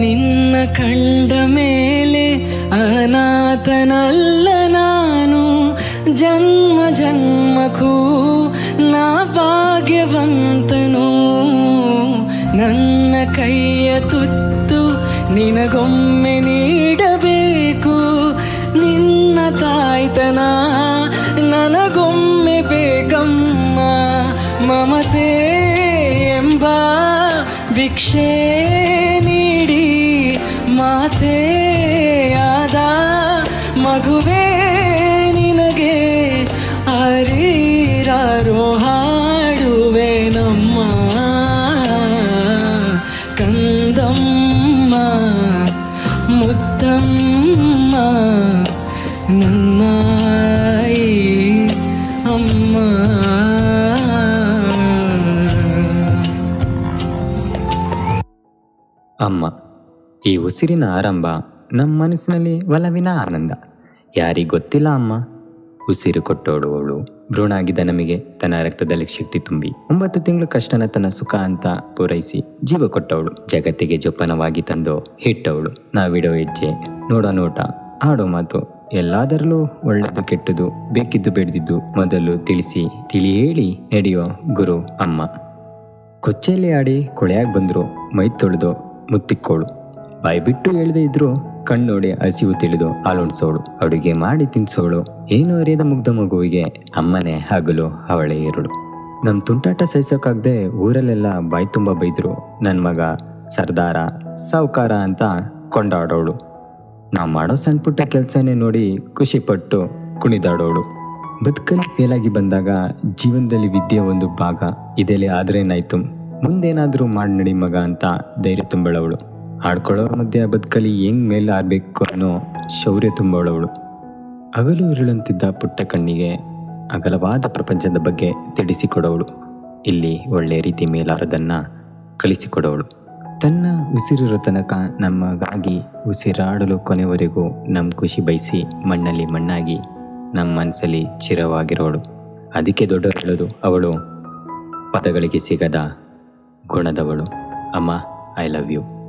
ನಿನ್ನ ಕಂಡ ಮೇಲೆ ಅನಾಥನಲ್ಲ ನಾನು. ಜನ್ಮ ಜನ್ಮಕ್ಕೂ ನಾ ಭಾಗ್ಯವಂತನು. ನನ್ನ ಕೈಯ ತುತ್ತು ನಿನಗೊಮ್ಮೆ ನೀಡಬೇಕು. ನಿನ್ನ ತಾಯ್ತನ ನನಗೊಮ್ಮೆ ಬೇಕಮ್ಮ. ಮಮತೆ ಎಂಬ ಭಿಕ್ಷೆ ನೀಡಿ ಮಾತೆಯಾದ ಮಗುವೆ ನಿನಗೆ ಅರಿರಾರೋ ಹಾಡುವೆ ನಮ್ಮ ಕಂದಮ್ಮ ಮುತ್ತಮ್ಮ ಅಮ್ಮ, ಈ ಉಸಿರಿನ ಆರಂಭ ನಮ್ಮ ಮನಸ್ಸಿನಲ್ಲಿ ಒಲವಿನ ಆನಂದ. ಯಾರಿಗೆ ಗೊತ್ತಿಲ್ಲ ಅಮ್ಮ. ಉಸಿರು ಕೊಟ್ಟೋಡುವವಳು ಭ್ರೂಣಾಗಿದ್ದ ಭ್ರೂಣ ನಮಗೆ ತನ್ನ ರಕ್ತದಲ್ಲಿ ಶಕ್ತಿ ತುಂಬಿ ಒಂಬತ್ತು ತಿಂಗಳು ಕಷ್ಟನ ತನ್ನ ಸುಖ ಅಂತ ಪೂರೈಸಿ ಜೀವ ಕೊಟ್ಟವಳು. ಜಗತ್ತಿಗೆ ಜೋಪಾನವಾಗಿ ತಂದು ಹಿಟ್ಟವಳು ನಾವಿಡೋ ಹೆಜ್ಜೆ, ನೋಡೋ ನೋಟ ಆಡೋ ಮಾತು ಎಲ್ಲಾದರಲ್ಲೂ ಒಳ್ಳೆದು ಕೆಟ್ಟದು, ಬೇಕಿದ್ದು ಬೇಡದಿದ್ದು ಮೊದಲು ತಿಳಿಸಿ, ತಿಳಿ ಹೇಳಿ ನಡೆಯೋ ಗುರು ಅಮ್ಮ. ಕೊಚ್ಚೆಯಲ್ಲಿ ಆಡಿ ಕೊಳೆಯಾಗಿ ಬಂದರು, ಮೈ ತೊಳೆದು ಮುತ್ತಿಕ್ಕೋಳು. ಬಾಯಿ ಬಿಟ್ಟು ಹೇಳ್ದೆ ಇದ್ರು ಕಣ್ಣೋಡಿ ಹಸಿವು ತಿಳಿದು ಹಾಲುಣಿಸೋಳು. ಅಡುಗೆ ಮಾಡಿ ತಿನ್ಸೋಳು. ಏನು ಅರಿಯದ ಮುಗ್ಧ ಮಗುವಿಗೆ ಅಮ್ಮನೇ ಹಗಲು, ಅವಳೆ ಇರುಳು. ನಮ್ಮ ತುಂಟಾಟ ಸಹಿಸೋಕ್ಕಾಗದೆ ಊರಲ್ಲೆಲ್ಲ ಬಾಯಿ ತುಂಬ ಬೈದ್ರು. ನನ್ನ ಮಗ ಸರ್ದಾರ, ಸಾವುಕಾರ ಅಂತ ಕೊಂಡಾಡೋಳು. ನಾವು ಮಾಡೋ ಸಣ್ಣ ಪುಟ್ಟ ಕೆಲಸನೇ ನೋಡಿ ಖುಷಿಪಟ್ಟು ಕುಣಿದಾಡೋಳು. ಬದುಕಲ್ಲಿ ಫೇಲಾಗಿ ಬಂದಾಗ ಜೀವನದಲ್ಲಿ ವಿದ್ಯೆ ಒಂದು ಭಾಗ. ಇದೆಲ್ಲಿ ಆದ್ರೇನಾಯ್ತು? ಮುಂದೇನಾದ್ರೂ ಮಾಡಿ ನಡಿ ಮಗ ಅಂತ ಧೈರ್ಯ ತುಂಬಳವಳು. ಆಡ್ಕೊಳ್ಳೋರ ಮಧ್ಯೆ ಬದುಕಲಿ ಹೆಂಗ್ ಮೇಲೆ ಆರ್ಬೇಕು ಅನ್ನೋ ಶೌರ್ಯ ತುಂಬಳವಳು. ಹಗಲು ಇರುಳಂತಿದ್ದ ಪುಟ್ಟ ಕಣ್ಣಿಗೆ ಅಗಲವಾದ ಪ್ರಪಂಚದ ಬಗ್ಗೆ ತಿಳಿಸಿಕೊಡೋವಳು. ಇಲ್ಲಿ ಒಳ್ಳೆ ರೀತಿ ಮೇಲಾರದನ್ನು ಕಲಿಸಿಕೊಡೋವಳು. ತನ್ನ ಉಸಿರಿರೋ ತನಕ ನಮಗಾಗಿ ಉಸಿರಾಡಲು ಕೊನೆವರೆಗೂ ನಮ್ಮ ಖುಷಿ ಬಯಸಿ ಮಣ್ಣಲ್ಲಿ ಮಣ್ಣಾಗಿ ನಮ್ಮ ಮನಸ್ಸಲ್ಲಿ ಚಿರವಾಗಿರೋಳು. ಅದಕ್ಕೆ ದೊಡ್ಡವರು ಅವಳು ಪದಗಳಿಗೆ ಸಿಗದ ಗುಣದವಳು. ಅಮ್ಮ ಐ ಲವ್ ಯು